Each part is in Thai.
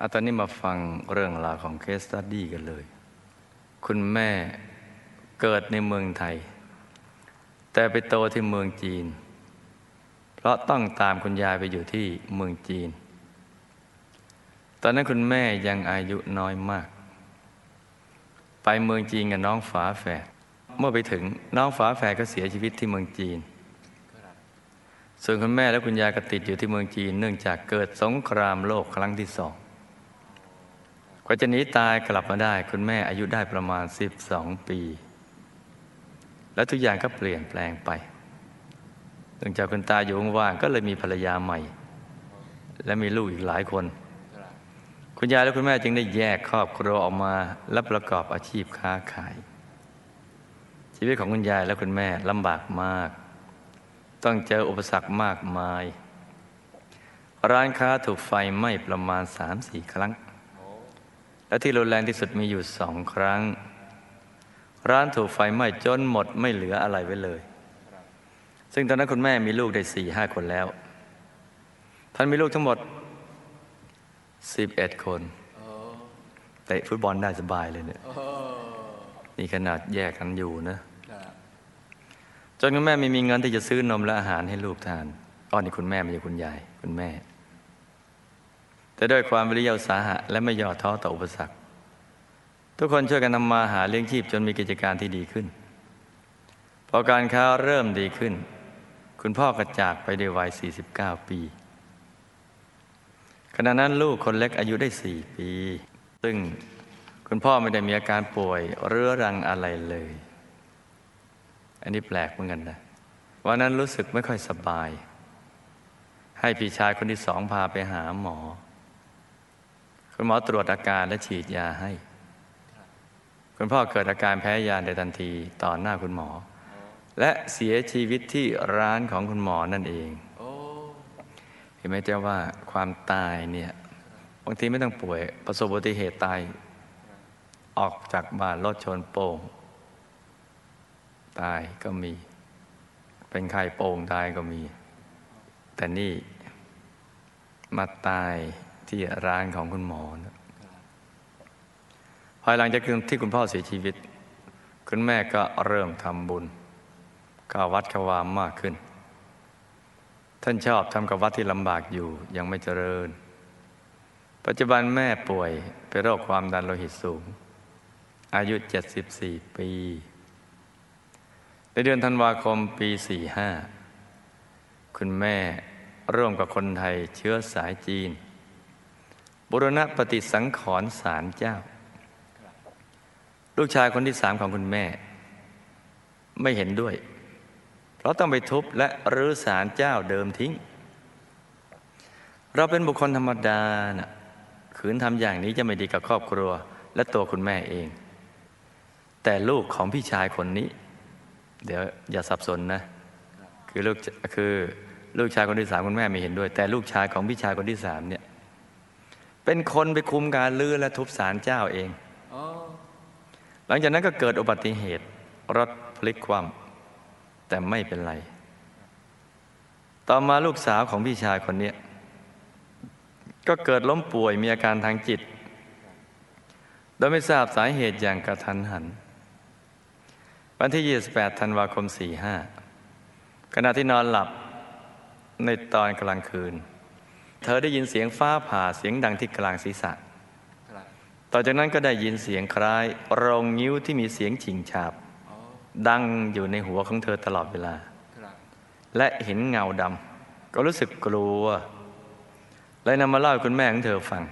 อาตอนนี้มาฟังเรื่องราวของ case study กันเลย คุณแม่เกิดในเมืองไทย แต่ไปโตที่เมืองจีน เพราะต้องตามคุณยายไปอยู่ที่เมืองจีน ตอนนั้นคุณแม่ยังอายุน้อยมาก ไปเมืองจีนกับน้องฝาแฝดเมื่อไปถึงน้องฝาแฝดก็เสียชีวิตที่เมืองจีน ส่วนคุณแม่และคุณยายก็ติดอยู่ที่เมืองจีน เนื่องจากเกิดสงครามโลกครั้งที่สอง กว่าจะหนีตายกลับมาได้ คุณแม่อายุได้ประมาณ 12 ปี แล้วทุกอย่างก็เปลี่ยนแปลงไปเนื่องจากคุณตาอยู่ว่างก็เลยมีภรรยาใหม่ และมีลูกอีกหลายคน คุณยายและคุณแม่จึงได้แยกครอบครัวออกมาและประกอบอาชีพค้าขาย ชีวิตของคุณยายและคุณแม่ลำบากมาก ต้องเจออุปสรรคมากมาย ร้านค้าถูกไฟไหม้ประมาณสามสี่ครั้ง และที่รุนแรงที่สุดมีอยู่สองครั้ง ร้านถูกไฟไหม้จนหมดไม่เหลืออะไรไว้เลย ซึ่งตอนนั้นคุณแม่มีลูกได้สี่ห้าคนแล้ว ท่านมีลูกทั้งหมดสิบเอ็ดคนเตะฟุตบอลได้สบายเลยเนี่ยนี่ขนาดแยกกันอยู่นะจนคุณแม่ไม่มีเงินที่จะซื้อนมและอาหารให้ลูกทานตอนนี้คุณแม่ไม่ใช่คุณยาย คุณแม่ แต่ด้วยความวิริยะอุตสาหะและไม่ย่อท้อต่ออุปสรรค ทุกคนช่วยกันทำมาหาเลี้ยงชีพจนมีกิจการที่ดีขึ้น พอการค้าเริ่มดีขึ้น คุณพ่อกระจากไปด้วยวัย 49 ปี ขณะนั้นลูกคนเล็กอายุได้ 4 ปี ซึ่งคุณพ่อไม่ได้มีอาการป่วยเรื้อรังอะไรเลย อันนี้แปลกเหมือนกันนะวันนั้นรู้สึกไม่ค่อยสบาย ให้พี่ชายคนที่สองพาไปหาหมอ คุณหมอตรวจอาการและฉีดยาให้ คุณพ่อเกิดอาการแพ้ยาในทันทีต่อหน้าคุณหมอ และเสียชีวิตที่ร้านของคุณหมอนั่นเองเห็นไหมเจ้าว่าความตายเนี่ยบางทีไม่ต้องป่วยประสบอุบัติเหตุตายออกจากบ้านรถชนโป่ง ตายก็มี เป็นไข้โป่งตายก็มี แต่นี่มาตาย ที่ร้านของคุณหมอนะภายหลังจากที่คุณพ่อเสียชีวิต คุณแม่ก็เริ่มทำบุญกาวัดขวามมากขึ้น ท่านชอบทำกับวัดที่ลำบากอยู่ยังไม่เจริญ ปัจจุบันแม่ป่วยเป็นโรคความดันโลหิตสูง อายุ 74 ปี ในเดือนธันวาคมปี 45 คุณแม่ร่วมกับคนไทยเชื้อสายจีน บุรณปฏิสังขรณ์ศาลเจ้า ลูกชายคนที่สามของคุณแม่ ไม่เห็นด้วย เพราะต้องไปทุบและรื้อศาลเจ้าเดิมทิ้ง เราเป็นบุคคลธรรมดานะ่ะขืนทำอย่างนี้จะไม่ดีกับครอบครัว และตัวคุณแม่เอง แต่ลูกของพี่ชายคนนี้ เดี๋ยวอย่าสับสนนะ คือลูกคือลูกชายคนที่สามคุณแม่ไม่เห็นด้วย แต่ลูกชายของพี่ชายคนที่สามเนี่ย เป็นคนไปคุมการลื้อและทุบศาลเจ้าเอง หลังจากนั้นก็เกิดอุบัติเหตุ รถพลิกคว่ำแต่ไม่เป็นไร ต่อมาลูกสาวของพี่ชายคนนี้ก็เกิดล้มป่วยมีอาการทางจิต โดยไม่ทราบสาเหตุอย่างกระทันหัน วันที่ 28 ธันวาคม 45 ขณะที่นอนหลับในตอนกลางคืน เธอได้ยินเสียงฟ้าผ่าเสียงดังที่กลางศีรษะ ต่อจากนั้นก็ได้ยินเสียงคล้ายโรงงิ้วที่มีเสียงฉิงฉาบ ดังอยู่ในหัวของเธอตลอดเวลา และเห็นเงาดำก็รู้สึกกลัวเลยนำมาเล่าให้คุณแม่ของเธอฟัง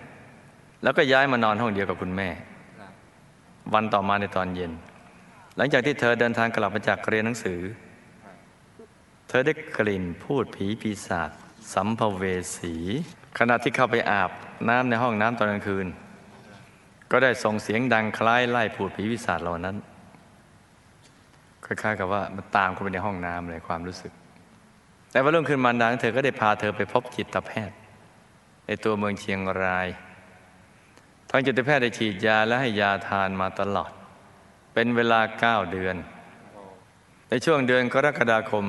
แล้วก็ย้ายมานอนห้องเดียวกับคุณแม่ วันต่อมาในตอนเย็น หลังจากที่เธอเดินทางกลับมาจากเรียนหนังสือ เธอได้กลิ่นพูดผีปีศาจ สัมภเวสี ขณะที่เข้าไปอาบน้ำในห้องน้ำตอนกลางคืน ก็ได้ส่งเสียงดังคล้ายไล่พูดผีปีศาจเหล่านั้นคล้ายๆกับว่ามันตามเข้าไปในห้องน้ำเลยความรู้สึก แต่ว่าเรื่องคืนมันดังเธอก็ได้พาเธอไปพบจิตแพทย์ ในตัวเมืองเชียงราย ทางจิตแพทย์ได้ฉีดยาและให้ยาทานมาตลอด เป็นเวลาเก้าเดือน ในช่วงเดือนกรกฎาคม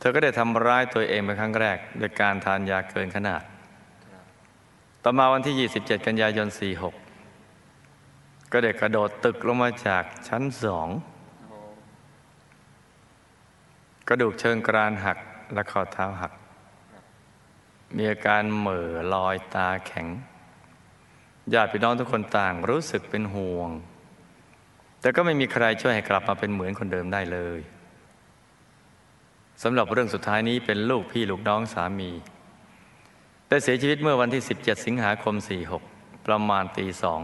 เธอก็ได้ทำร้ายตัวเองเป็นครั้งแรกโดยการทานยาเกินขนาด ต่อมาวันที่ 27 กันยายน 46 ก็ได้กระโดดตึกลงมาจากชั้นสอง กระดูกเชิงกรานหักและข้อเท้าหัก มีอาการเหม่อลอยตาแข็ง ญาติพี่น้องทุกคนต่างรู้สึกเป็นห่วง แต่ก็ไม่มีใครช่วยให้กลับมาเป็นเหมือนคนเดิมได้เลย สำหรับเรื่องสุดท้ายนี้เป็นลูกพี่ลูกน้องสามี ได้เสียชีวิตเมื่อวันที่ 17 สิงหาคม 46 ประมาณตีสอง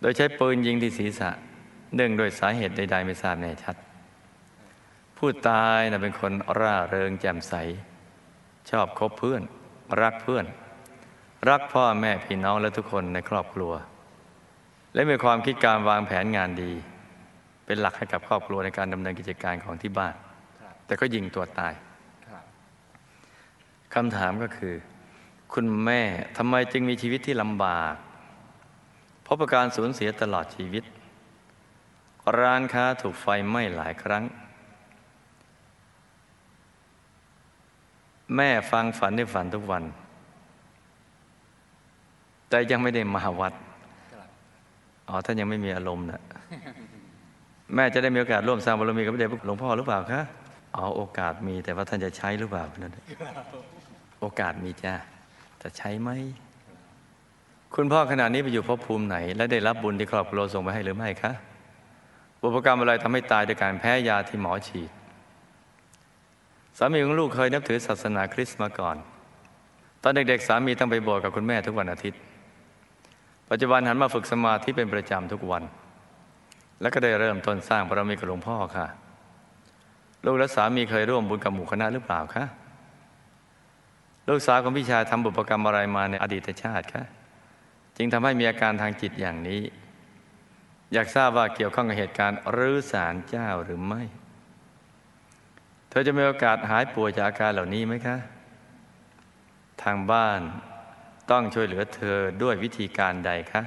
โดยใช้ปืนยิงที่ศีรษะ เนื่องโดยสาเหตุใด ๆ ไม่ทราบแน่ชัด ผู้ตายนะเป็นคนร่าเริงแจ่มใส ชอบคบเพื่อน รักเพื่อน รักพ่อแม่พี่น้องและทุกคนในครอบครัว และมีความคิดการวางแผนงานดี เป็นหลักให้กับครอบครัวในการดำเนินกิจการของที่บ้าน แต่ก็ยิงตัวตายคำถามก็คือ คุณแม่ทำไมจึงมีชีวิตที่ลำบาก เพราะประการสูญเสียตลอดชีวิต ร้านค้าถูกไฟไหม้หลายครั้ง แม่ฟังฝันในฝันทุกวัน แต่ยังไม่ได้มาวัดอ๋อท่านยังไม่มีอารมณ์นะแม่จะได้มีโอกาสร่วมสร้างบารมีกับพระเดชพระหลวงพ่อหรือเปล่าคะ อ๋อโอกาสมีแต่ว่าท่านจะใช้หรือเปล่านั่นโอกาสมีจ้าจะใช้ไหมคุณพ่อขณะนี้ไปอยู่ภพภูมิไหน และได้รับบุญที่ครอบครัวส่งไปให้หรือไม่คะบุพกรรมอะไรทำให้ตายโดยการแพ้ยาที่หมอฉีดสามีของลูกเคยนับถือศาสนาคริสต์มาก่อน ตอนเด็กๆสามีต้องไปโบสถ์กับคุณแม่ทุกวันอาทิตย์ ปัจจุบันหันมาฝึกสมาธิเป็นประจำทุกวัน และก็ได้เริ่มต้นสร้างบารมีกับหลวงพ่อค่ะ ลูกและสามีเคยร่วมบุญกับหมู่คณะหรือเปล่าคะลูกสาวของพี่ชายทำบุพกรรมอะไรมาในอดีตชาติคะจึงทำให้มีอาการทางจิตอย่างนี้ อยากทราบว่าเกี่ยวข้องกับเหตุการณ์รื้อสารเจ้าหรือไม่ เธอจะมีโอกาสหายป่วยจากอาการเหล่านี้ไหมคะ ทางบ้านต้องช่วยเหลือเธอด้วยวิธีการใดคะ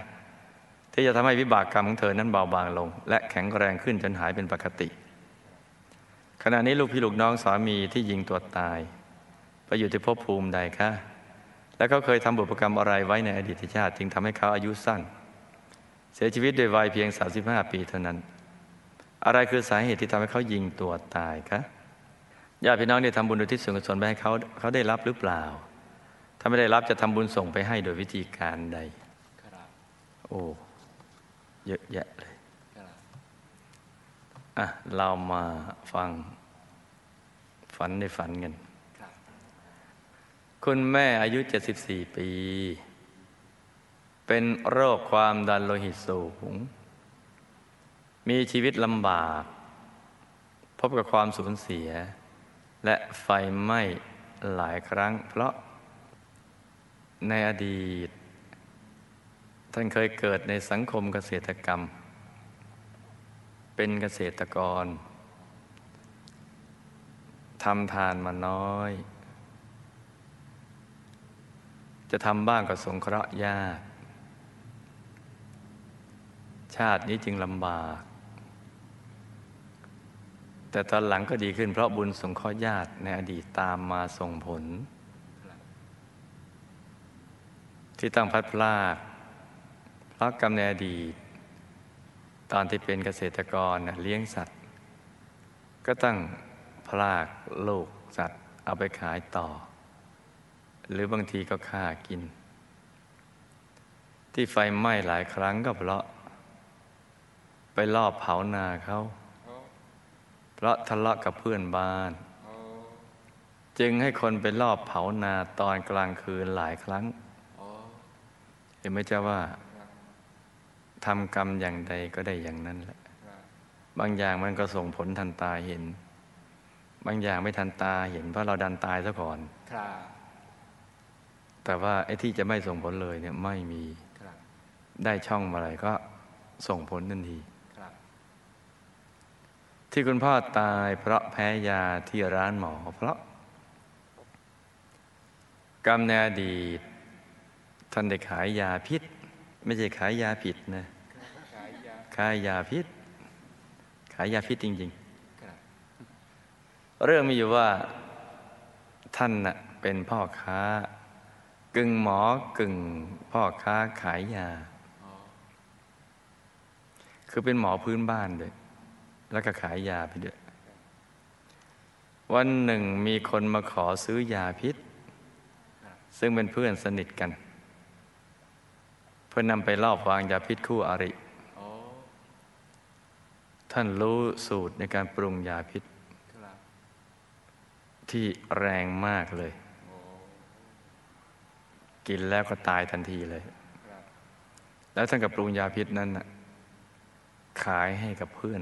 ที่จะทำให้วิบากกรรมของเธอนั้นเบาบางลง และแข็งแรงขึ้นจนหายเป็นปกติ ขณะนี้ลูกพี่ลูกน้องสามีที่ยิงตัวตาย ไปอยู่ที่ภพภูมิใดคะแล้วเขาเคยทำบุพกรรมอะไรไว้ในอดีตชาติจึงทำให้เขาอายุสั้น เสียชีวิตโดยวัยเพียง 35 ปีเท่านั้น อะไรคือสาเหตุที่ทำให้เขายิงตัวตายคะญาติพี่น้องได้ทำบุญอุทิศส่วนกุศลไปให้เขาเขาได้รับหรือเปล่า ถ้าไม่ได้รับจะทำบุญส่งไปให้โดยวิธีการใดโอ้เยอะแยะเลย อะ เรามาฟังฝันในฝันกันคุณแม่อายุ 74 ปี เป็นโรคความดันโลหิตสูง มีชีวิตลำบาก พบกับความสูญเสีย และไฟไหม้หลายครั้ง เพราะในอดีต ท่านเคยเกิดในสังคมเกษตรกรรม เป็นเกษตรกรทำทานมาน้อย จะทำบ้างก็สงเคราะห์ยาก ชาตินี้จึงลำบาก แต่ตอนหลังก็ดีขึ้นเพราะบุญสงเคราะห์ญาติในอดีตตามมาส่งผล ที่ต้องพัดพลากเพราะกรรมในอดีต ตอนที่เป็นเกษตรกรเลี้ยงสัตว์ ก็ต้องพลากลูกสัตว์เอาไปขายต่อ หรือบางทีก็ฆ่ากิน ที่ไฟไหม้หลายครั้งก็เพราะ ไปลอบเผานาเขาเพราะทะเลาะกับเพื่อนบ้าน จึงให้คนไปลอบเผานาตอนกลางคืนหลายครั้ง เห็นไหมเจ้าว่า ทำกรรมอย่างใดก็ได้อย่างนั้นแหละ บางอย่างมันก็ส่งผลทันตาเห็น บางอย่างไม่ทันตาเห็นเพราะเราดันตายซะก่อน แต่ว่าไอ้ที่จะไม่ส่งผลเลยเนี่ยไม่มี ได้ช่องมาอะไรก็ส่งผลทันที ที่คุณพ่อตายเพราะแพ้ยาที่ร้านหมอ เพราะ กรรมในอดีตท่านได้ขายยาพิษ ไม่ใช่ขายยาผิดนะขายยาพิษ ขายยาพิษจริงๆ เรื่องมีอยู่ว่าท่านน่ะเป็นพ่อค้า กึ่งหมอกึ่งพ่อค้าขายยา คือเป็นหมอพื้นบ้านด้วยแล้วก็ขายยาไปด้วยวันหนึ่งมีคนมาขอซื้อยาพิษ ซึ่งเป็นเพื่อนสนิทกัน เพื่อนำไปลอบวางยาพิษคู่อริ ท่านรู้สูตรในการปรุงยาพิษ ที่แรงมากเลย กินแล้วก็ตายทันทีเลย แล้วท่านกับปรุงยาพิษนั้นนะขายให้กับเพื่อน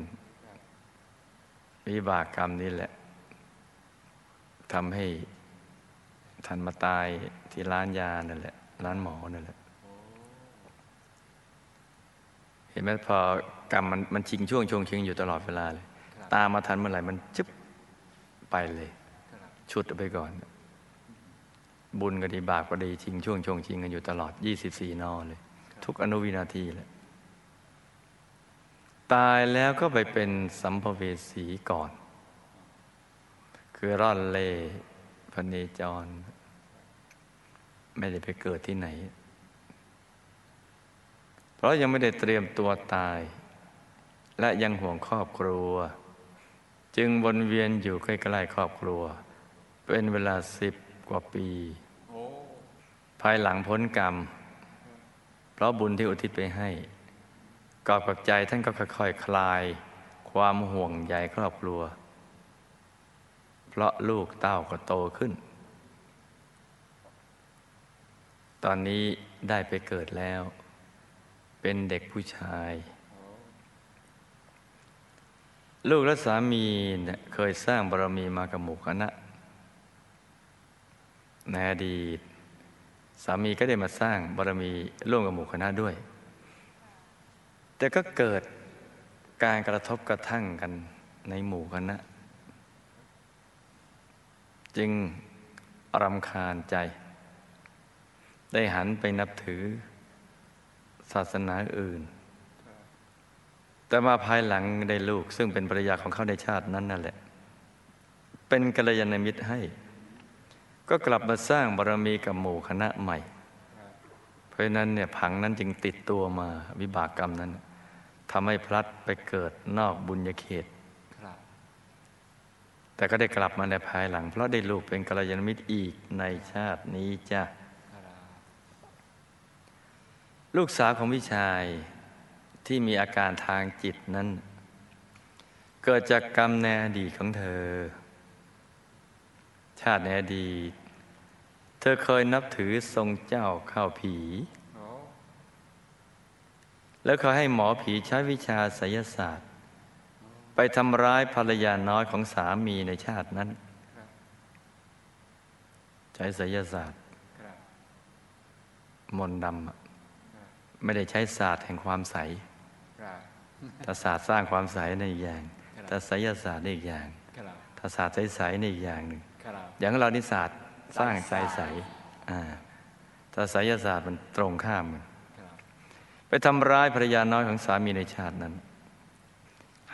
วิบากกรรมนี่แหละทำให้ท่านมาตายที่ร้านยานั่นแหละ ร้านหมอนั่นแหละ เห็นไหมพอกรรมมันมันชิงช่วงชงชิงอยู่ตลอดเวลาเลย ตามมาทันเมื่อไหร่มันจึ๊บไปเลย ชุดเอาไปก่อน บุญก็ดีบาปก็ดีชิงช่วงชงชิงกันอยู่ตลอด 24 นอเลย ทุกอนุวินาทีเลยตายแล้วก็ไปเป็นสัมภเวสีก่อน คือร่อนเล่พเนจร ไม่ได้ไปเกิดที่ไหน เพราะยังไม่ได้เตรียมตัวตาย และยังห่วงครอบครัว จึงวนเวียนอยู่ใกล้ๆครอบครัว เป็นเวลาสิบกว่าปี ภายหลังพ้นกรรม เพราะบุญที่อุทิศไปให้กอบกับใจท่านก็ค่อยๆคคลาย ความห่วงใยครอบครัว เพราะลูกเต้าก็โตขึ้น ตอนนี้ได้ไปเกิดแล้ว เป็นเด็กผู้ชาย ลูกและสามีเนี่ยเคยสร้างบารมีมากับหมู่คณะในอดีต สามีก็ได้มาสร้างบารมีร่วมกับหมู่คณะด้วย แต่ก็เกิดการกระทบกระทั่งกันในหมู่คณะ จึงรำคาญใจ ได้หันไปนับถือ ศาสนาอื่น แต่มาภายหลังได้ลูก ซึ่งเป็นภรรยาของเขาในชาตินั้นนั่นแหละ เป็นกัลยาณมิตรให้ ก็กลับมาสร้างบารมีกับหมู่คณะใหม่ เพราะนั้นเนี่ยผังนั้นจึงติดตัวมาวิบากกรรมนั้นทำให้พลัดไปเกิดนอกบุญญาเขตแต่ก็ได้กลับมาในภายหลัง เพราะได้ลูกเป็นกัลยาณมิตรอีกในชาตินี้จ้ะ ลูกสาวของพี่ชายที่มีอาการทางจิตนั้น เกิดจากกรรมในอดีตของเธอ ชาติในอดีต เธอเคยนับถือทรงเจ้าข้าวผี แล้วเขาให้หมอผีใช้วิชาไสยศาสตร์ ไปทำร้ายภรรยาน้อยของสามีในชาตินั้น ใช้ไสยศาสตร์มนดำ ไม่ได้ใช้ศาสตร์แห่งความใสถ้าศาสตร์สร้างความใสในอีกอย่างถ้าไสยศาสตร์ในอีกอย่างถ้าศาสตร์ใสๆในอีกอย่างหนึ่งอย่างเรานิศาสตร์สร้างใจใสอ่าถ้าไสยศาสตร์มันตรงข้ามกันไปทำร้ายภรรยาน้อยของสามีในชาตินั้น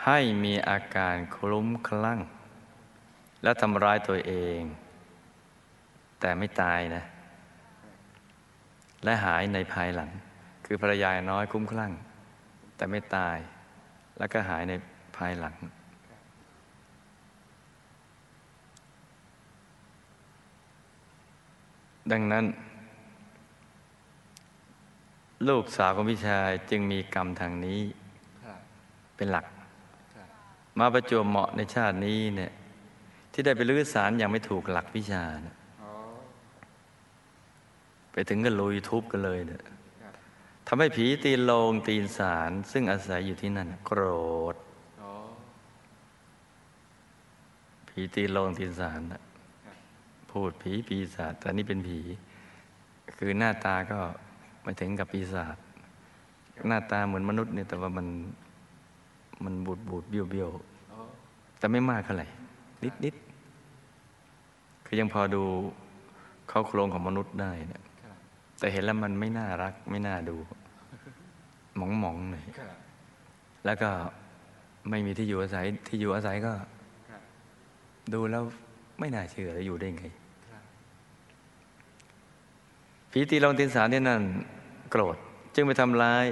ให้มีอาการคลุ้มคลั่ง และทำร้ายตัวเอง แต่ไม่ตายนะ และหายในภายหลัง คือภรรยาน้อยคุ้มคลั่ง แต่ไม่ตายแล้วก็หายในภายหลัง ดังนั้น ลูกสาวของพี่ชายจึงมีกรรมทางนี้เป็นหลัก มาประจวบเหมาะในชาตินี้เนี่ย ที่ได้ไปลื้อสารอย่างไม่ถูกหลักวิชา ไปถึงก็ลุยทุบกันเลยเนี่ย ทำให้ผีตีนโลงตีนสารซึ่งอาศัยอยู่ที่นั่นโกรธผีตีนโลงตีนสารพูดผีปีศาจแต่นี่เป็นผี คือหน้าตาก็ไม่ถึงกับปีศาจหน้าตาเหมือนมนุษย์เนี่ยแต่ว่ามันมันบูดบูดเบี้ยวเบี้ยวแต่ไม่มากเท่าไหร่นิดนิดคือยังพอดูเข้าโครงของมนุษย์ได้เนี่ย แต่เห็นแล้วมันไม่น่ารัก ไม่น่าดู หมองหมองเลยแล้วก็ไม่มีที่อยู่อาศัยที่อยู่อาศัยก็ ดูแล้วไม่น่าเชื่อแล้วอยู่ได้ไงพผีตีลงตีนสารที่นั่นโกรธ จึงไปทำร้าย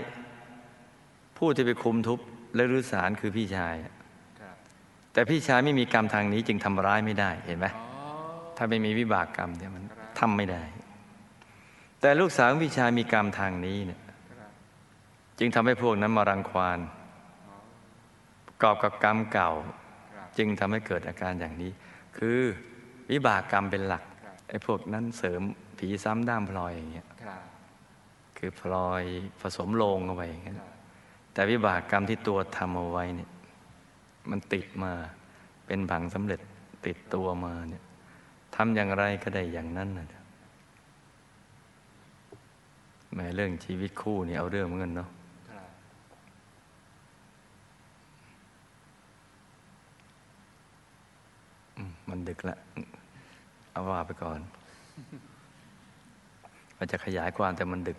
ผู้ที่ไปคุมทุบและรื้อสารคือพี่ชายครับแต่พี่ชายไม่มีกรรมทางนี้จึงทำร้ายไม่ได้เห็นไหมอ๋อถ้าไม่มีวิบากกรรมเนี่ยมันครับทำไม่ได้ แต่ลูกสาวของพี่ชายมีกรรมทางนี้เนี่ยจึงทำให้พวกนั้นมารังควานประกอบกับกรรมเก่า จึงทำให้เกิดอาการอย่างนี้ คือวิบากกรรมเป็นหลักไอ้พวกนั้นเสริมผีซ้ำด้ามพลอยอย่างเงี้ยคือพลอยผสมโลงเข้าไปอย่างเงี้ยแต่วิบากกรรมที่ตัวทำเอาไว้เนี่ยมันติดมาเป็นผังสำเร็จติดตัวมาเนี่ยทำอย่างไรก็ได้อย่างนั้นนะ แม้เรื่องชีวิตคู่นี่เอาเรื่องเหมือนกันเนาะมันดึกละ เอาว่าไปก่อนมันจะขยายความแต่มันดึก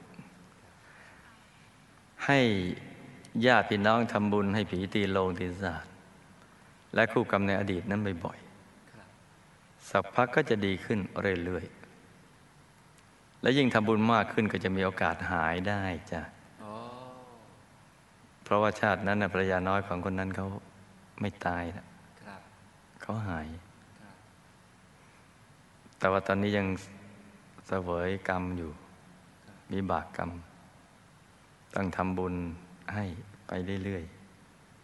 ให้ญาติพี่น้องทำบุญให้ผีตีโลงตีศาสตร์และคู่กรรมในอดีตนั้นบ่อยๆสักพักก็จะดีขึ้นเรื่อยๆ และยิ่งทำบุญมากขึ้นก็จะมีโอกาสหายได้จ้ะอ๋อเพราะว่าชาตินั้นนะภรรยาน้อยของคนนั้นเขาไม่ตายนะครับเขาหายครับแต่ว่าตอนนี้ยังเสวยกรรมอยู่ มีบากกรรม ต้องทำบุญให้ไปเรื่อย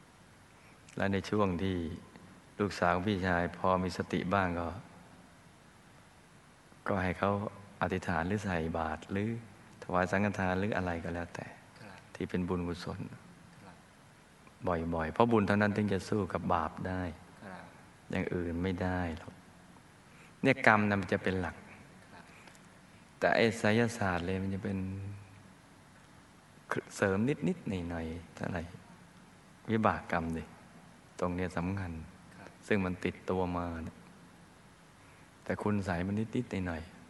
ๆ และในช่วงที่ลูกสาวพี่ชายพอมีสติบ้างก็ ก็ให้เขา อธิษฐานหรือใส่บาตรหรือถวายสังฆทานหรืออะไรก็แล้วแต่ครับที่เป็นบุญกุศลครับบ่อยๆ เพราะบุญเท่านั้นถึงจะสู้กับบาปได้ครับอย่างอื่นไม่ได้หรอกเนี่ยกรรมนะมันจะเป็นหลักครับแต่ไอ้ไสยศาสตร์เลยมันจะเป็นเสริมนิดนิดๆหน่อยหน่อยๆเท่าไหร่วิบากกรรมดิตรงเนี้ยสำคัญครับซึ่งมันติดตัวมาเนี่ยแต่คุณใสมันนิดนิดหน่อยหน่อยๆ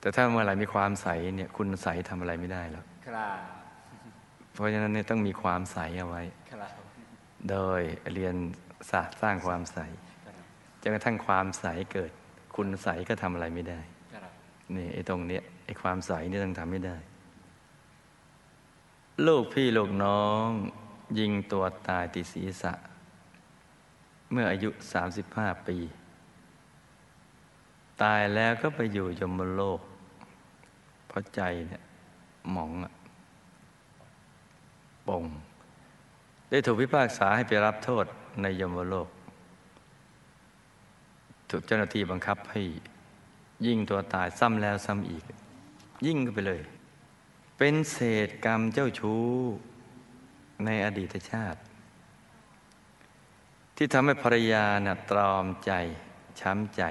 แต่ถ้าเมื่อไหร่มีความใสเนี่ยคุณใสทำอะไรไม่ได้หรอกครับเพราะฉะนั้นเนี่ยต้องมีความใสเอาไว้ครับโดยเรียนศาสตร์สร้างความใสครับจนกระทั่งความใสเกิด คุณใสก็ทำอะไรไม่ได้ครับนี่ไอ้ตรงเนี้ยไอ้ความใสนี่ต้องทำไม่ได้ ลูกพี่ลูกน้อง ยิงตัวตายติดศีรษะ เมื่ออายุ 35 ปี ตายแล้วก็ไปอยู่ยมโลก เพราะใจเนี่ยหมองอะปงได้ถูกพิพากษาให้ไปรับโทษในยมโลก ถูกเจ้าหน้าที่บังคับให้ยิ่งตัวตายซ้ำแล้วซ้ำอีก ยิ่งก็ไปเลย เป็นเศษกรรมเจ้าชู้ในอดีตชาติ ที่ทำให้ภรรยาน่ะตรอมใจ ช้ำใจ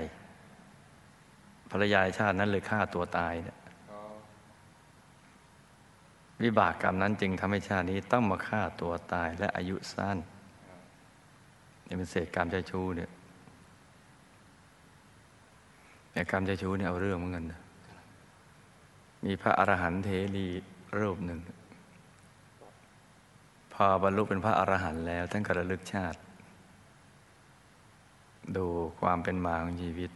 ภรรยาชาตินั้นเลยฆ่าตัวตายเนี่ยวิบากกรรมนั้นจึงทำให้ชาตินี้ต้องมาฆ่าตัวตายและอายุสั้นนี่เป็นเศษกรรมเจ้าชูเนี่ยแต่กรรมเจ้าชูเนี่ยเอาเรื่องเหมือนกันนะมีพระอรหันต์เทรีรูปหนึ่ง พอบรรลุเป็นพระอรหันต์แล้วท่านก็ระลึกชาติ ดูความเป็นมาของชีวิต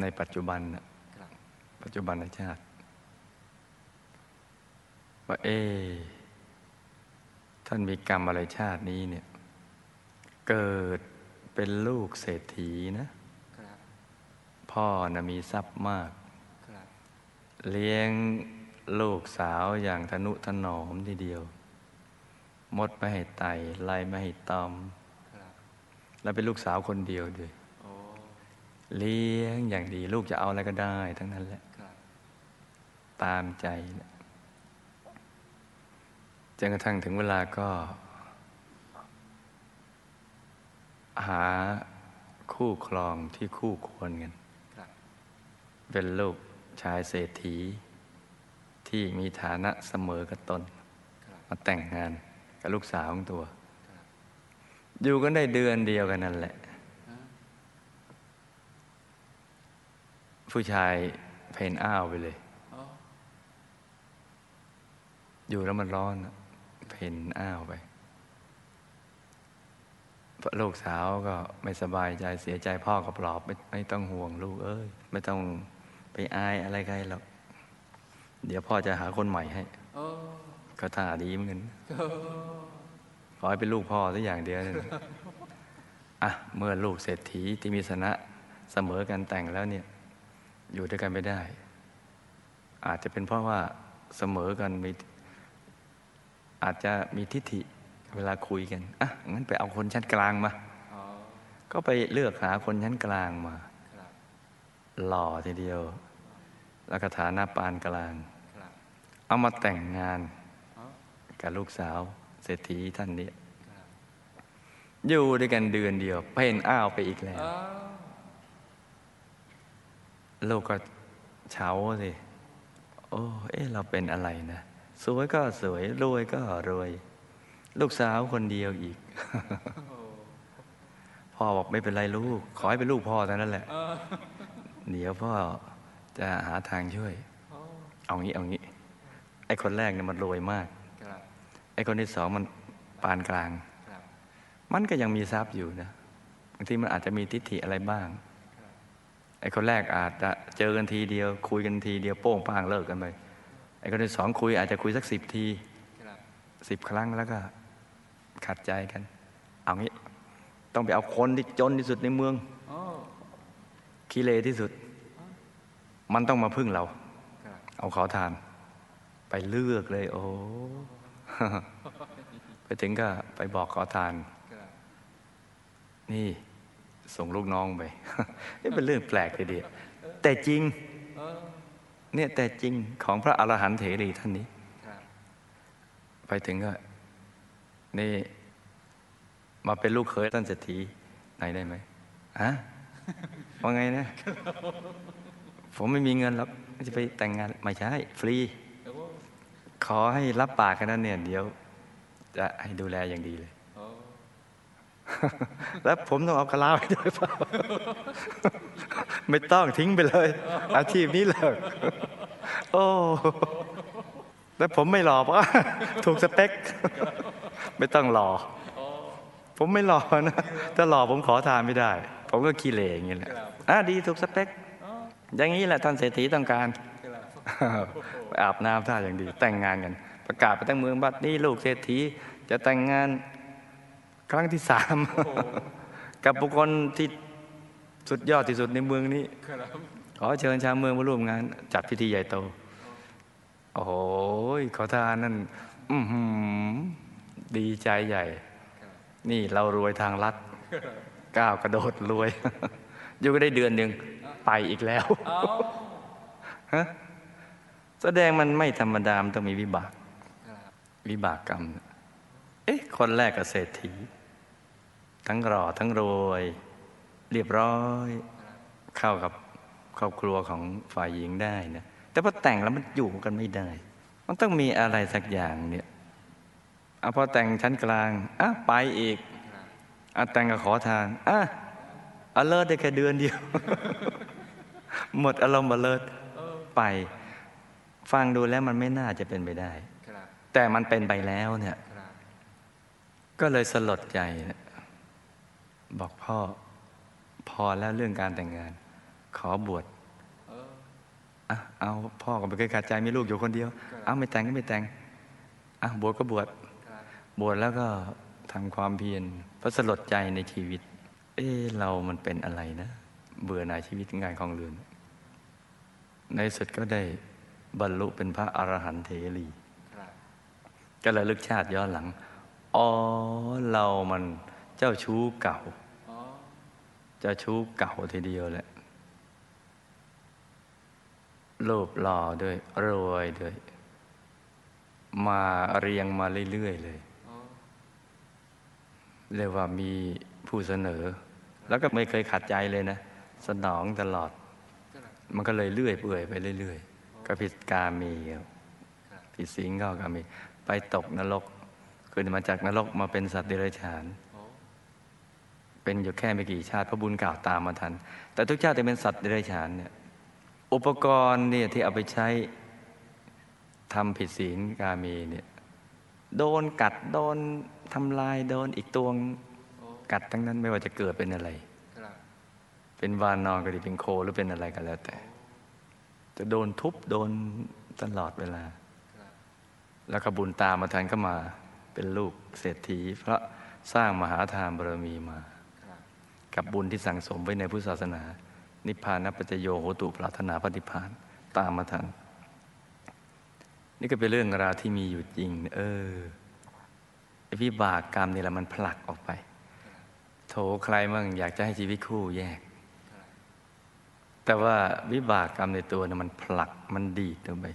ในปัจจุบันน่ะครับปัจจุบันชาติ ว่าเอะท่านมีกรรมอะไรชาตินี้เนี่ย เกิดเป็นลูกเศรษฐีนะครับพ่อนะมีทรัพย์มากครับเลี้ยงลูกสาวอย่างทนุถนอมทีเดียว มดไม่ให้ไตไล่ไม่ให้ตอมครับแล้วเป็นลูกสาวคนเดียวด้วยโอ้ เลี้ยงอย่างดีลูกจะเอาอะไรก็ได้ ทั้งนั้นแหละครับตามใจนะจนกระทั่งถึงเวลาก็ หาคู่ครองที่คู่ควรกันครับเป็นลูกชายเศรษฐี ที่มีฐานะเสมอกับตนครับมาแต่งงานกับลูกสาวของตัวครับอยู่กันได้เดือนเดียวกันนั่นแหละฮะ ผู้ชายเพนอ้าวไปเลยอ๋ออยู่แล้วมันร้อนอะเพนอ้าวไปภลูกสาวก็ไม่สบายใจเสียใจพ่อก็ปลอบไม่ไม่ต้องห่วงลูกเอ้ย ไม่ต้องไปอายอะไรใครหรอก เดี๋ยวพ่อจะหาคนใหม่ให้โอ้ก็ท่าดีเหมือนกันโอ้ขอให้เป็นลูกพ่อสักอย่างเดียวนั่นอะเมื่อลูกเศรษฐีที่มีสนะเสมอกันแต่งแล้วเนี่ย อยู่ด้วยกันไม่ได้ อาจจะเป็นเพราะว่าเสมอกันมีอาจจะมีทิฏฐิเวลาคุยกันอะงั้นไปเอาคนชั้นกลางมาก็ไปเลือกหาคนชั้นกลางมาหล่อทีเดียว แล้วก็ฐานะปานกลาง เอามาแต่งงานกับลูกสาวเศรษฐีท่านนี้อยู่ด้วยกันเดือนเดียวเพ่นอ้าวไปอีกแล้ว ลูกก็เฉาสิ โอ้ เอ๊ะเราเป็นอะไรนะ สวยก็สวย รวยก็รวย ลูกสาวคนเดียวอีก พ่อบอกไม่เป็นไรลูก ขอให้เป็นลูกพ่อเท่านั้นแหละ เดี๋ยวพ่อจะหาทางช่วย เอางี้เอางี้ ไอ้คนแรกเนี่ยมันรวยมาก ไอ้คนที่สองมันปานกลาง มันก็ยังมีทรัพย์อยู่นะ บางทีมันอาจจะมีทิฏฐิอะไรบ้าง ไอ้คนแรกอาจจะเจอกันทีเดียว คุยกันทีเดียวโป้งป้างเลิกกันไปไอ้คนที่สองคุยอาจจะคุยสักสิบทีสิบครั้งแล้วก็ขัดใจกัน เอางี้ ต้องไปเอาคนที่จนที่สุดในเมืองขี้เลที่สุด มันต้องมาพึ่งเรารเอาขอทาน ไปเลือกเลย โอ้ไปถึงก็ไปบอกขอทาน นี่ ส่งลูกน้องไปนี่เป็นเรื่องแปลกทีเดียวแต่จริงเออเนี่ยแต่จริงของพระอรหันต์เถรีท่านนี้ครับไปถึงก็ นี่ มาเป็นลูกเขยท่านเศรษฐีไหนได้ไหมฮะว่าไงนะ ผมไม่มีเงินหรอกจะไปแต่งงานไม่ใช่ ฟรีโอ้ขอให้รับปากกันนั้นเนี่ย เดี๋ยว จะให้ดูแลอย่างดีเลยโอ้ แล้วผมต้องเอากะลาไปด้วยเปล่าไม่ต้องทิ้งไปเลย อาชีพนี้เลิกโอ้แล้วผมไม่หล่อปะถูกสเปค ไม่ต้องหล่อโอ้ผมไม่หล่อนะถ้าหล่อผมขอทานไม่ได้ ผมก็ขี้เหร่อย่างนี้แหละครับอะดีถูกสเปคอ๋ออย่างนี้แหละท่านเศรษฐีต้องการครับไปอาบน้ำท่าอย่างดี แต่งงานกัน ประกาศไปทั้งเมืองบัดนี้ลูกเศรษฐีจะแต่งงาน ครั้งที่สามกับบุคคลที่สุดยอดที่สุดในเมืองนี้ครับขอเชิญชาวเมืองมาร่วมงาน จัดพิธีใหญ่โต โอ้โหขอทานนั่นอื้อหือดีใจใหญ่ครับนี่เรารวยทางลัดก้าวกระโดดรวย อยู่ก็ได้เดือนหนึ่งไปอีกแล้วเอ้าฮะแสดงมันไม่ธรรมดามนต้องมีวิบากครับวิบากกรรม เอ๊ะ คนแรกกับเศรษฐี ทั้งหล่อทั้งรวย เรียบร้อย เข้ากับครอบครัวของฝ่ายหญิงได้นะแต่พอแต่งแล้วมันอยู่กันไม่ได้ มันต้องมีอะไรสักอย่างเนี่ยเอาพอแต่งชั้นกลางอะไปอีกครับอะแต่งกับขอทานอะอเลิศได้แค่เดือนเดียว หมดอารมณ์อเลิศเออไป ฟังดูแล้วมันไม่น่าจะเป็นไปได้ครับแต่มันเป็นไปแล้วเนี่ยครับก็เลยสลดใจนะ บอกพ่อพอแล้วเรื่องการแต่งงาน ขอบวชเอออะเอาพ่อก็ไม่เคยขาดใจมีลูกอยู่คนเดียวครับเอาไม่แต่งก็ไม่แต่งอะบวชก็บวชครับบวชแล้วก็ทำความเพียรเพราะสลดใจในชีวิต เอ๊ะเรามันเป็นอะไรนะ เบื่อหน่ายชีวิตงานของเรือน ในสุดก็ได้บรรลุเป็นพระอรหันต์เถรีครับก็ระลึกชาติย้อนหลัง อ๋อ เรามันเจ้าชู้เก่าอ๋อเจ้าชู้เก่าทีเดียวแหละรูปหล่อด้วยรวยด้วย มาเรียงมาเรื่อยๆเลยเรียกว่ามีผู้เสนอ แล้วก็ไม่เคยขัดใจเลยนะ สนองตลอด มันก็เลยเลื่อยเปื่อยไปเรื่อยๆก็ผิดกามีครับครับผิดศีลก็กามี ไปตกนรกขึ้นมาจากนรกมาเป็นสัตว์เดรัจฉาน เป็นอยู่แค่ไม่กี่ชาติพระบุญเก่าตามมาทัน แต่ทุกชาติที่เป็นสัตว์เดรัจฉานเนี่ยอุปกรณ์เนี่ยที่เอาไปใช้ทำผิดศีลกามีเนี่ยโดนกัดโดนทำลายโดนอีกตัวงกัดทั้งนั้นไม่ว่าจะเกิดเป็นอะไร เป็นวานนอนก็ดีเป็นโคหรือเป็นอะไรก็แล้วแต่ จะโดนทุบโดนตลอดเวลา แล้วก็บุญตามมาแทนก็มาเป็นลูกเศรษฐี เพราะสร้างมหาทานบารมีมา กับบุญที่สั่งสมไว้ในพุทธศาสนา นิพพานปัจโยโหตุปรารถนาปฏิพานตามมาทัน นี่ก็เป็นเรื่องราวที่มีอยู่จริง เออวิบากกรรมนี่แหละมันผลักออกไป โถใครมั่งอยากจะให้ชีวิตคู่แยก แต่ว่าวิบากกรรมในตัวนี่มันผลักมันดีดลงไป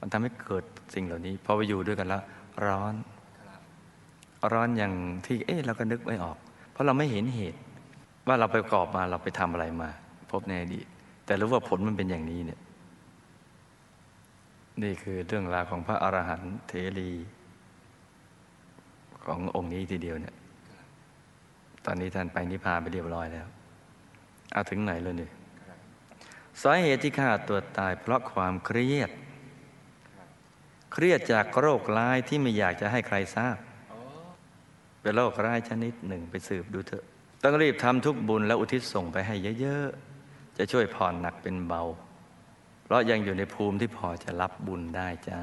มันทำให้เกิดสิ่งเหล่านี้พอไปอยู่ด้วยกันแล้ว ร้อน ร้อนอย่างที่เอ๊ะเราก็นึกไม่ออก เพราะเราไม่เห็นเหตุ ว่าเราไปประกอบมาเราไปทำอะไรมา พบในอดีตแต่รู้ว่าผลมันเป็นอย่างนี้เนี่ย นี่คือเรื่องราวของพระอรหันต์เทรี ขององค์นี้ทีเดียวเนี่ย ตอนนี้ท่านไปนิพพานไปเรียบร้อยแล้ว เอาถึงไหนเลยเนี่ยสาเหตุที่ฆ่าตัวตายเพราะความเครียด เครียดจากโรคร้ายที่ไม่อยากจะให้ใครทราบ เป็นโรคร้ายชนิดหนึ่งไปสืบดูเถอะ ต้องรีบทำทุกบุญและอุทิศส่งไปให้เยอะๆ จะช่วยผ่อนหนักเป็นเบา เพราะยังอยู่ในภูมิที่พอจะรับบุญได้จ้า